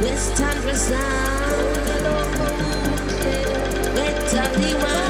This time for sound, let tell me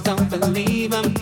don't believe him.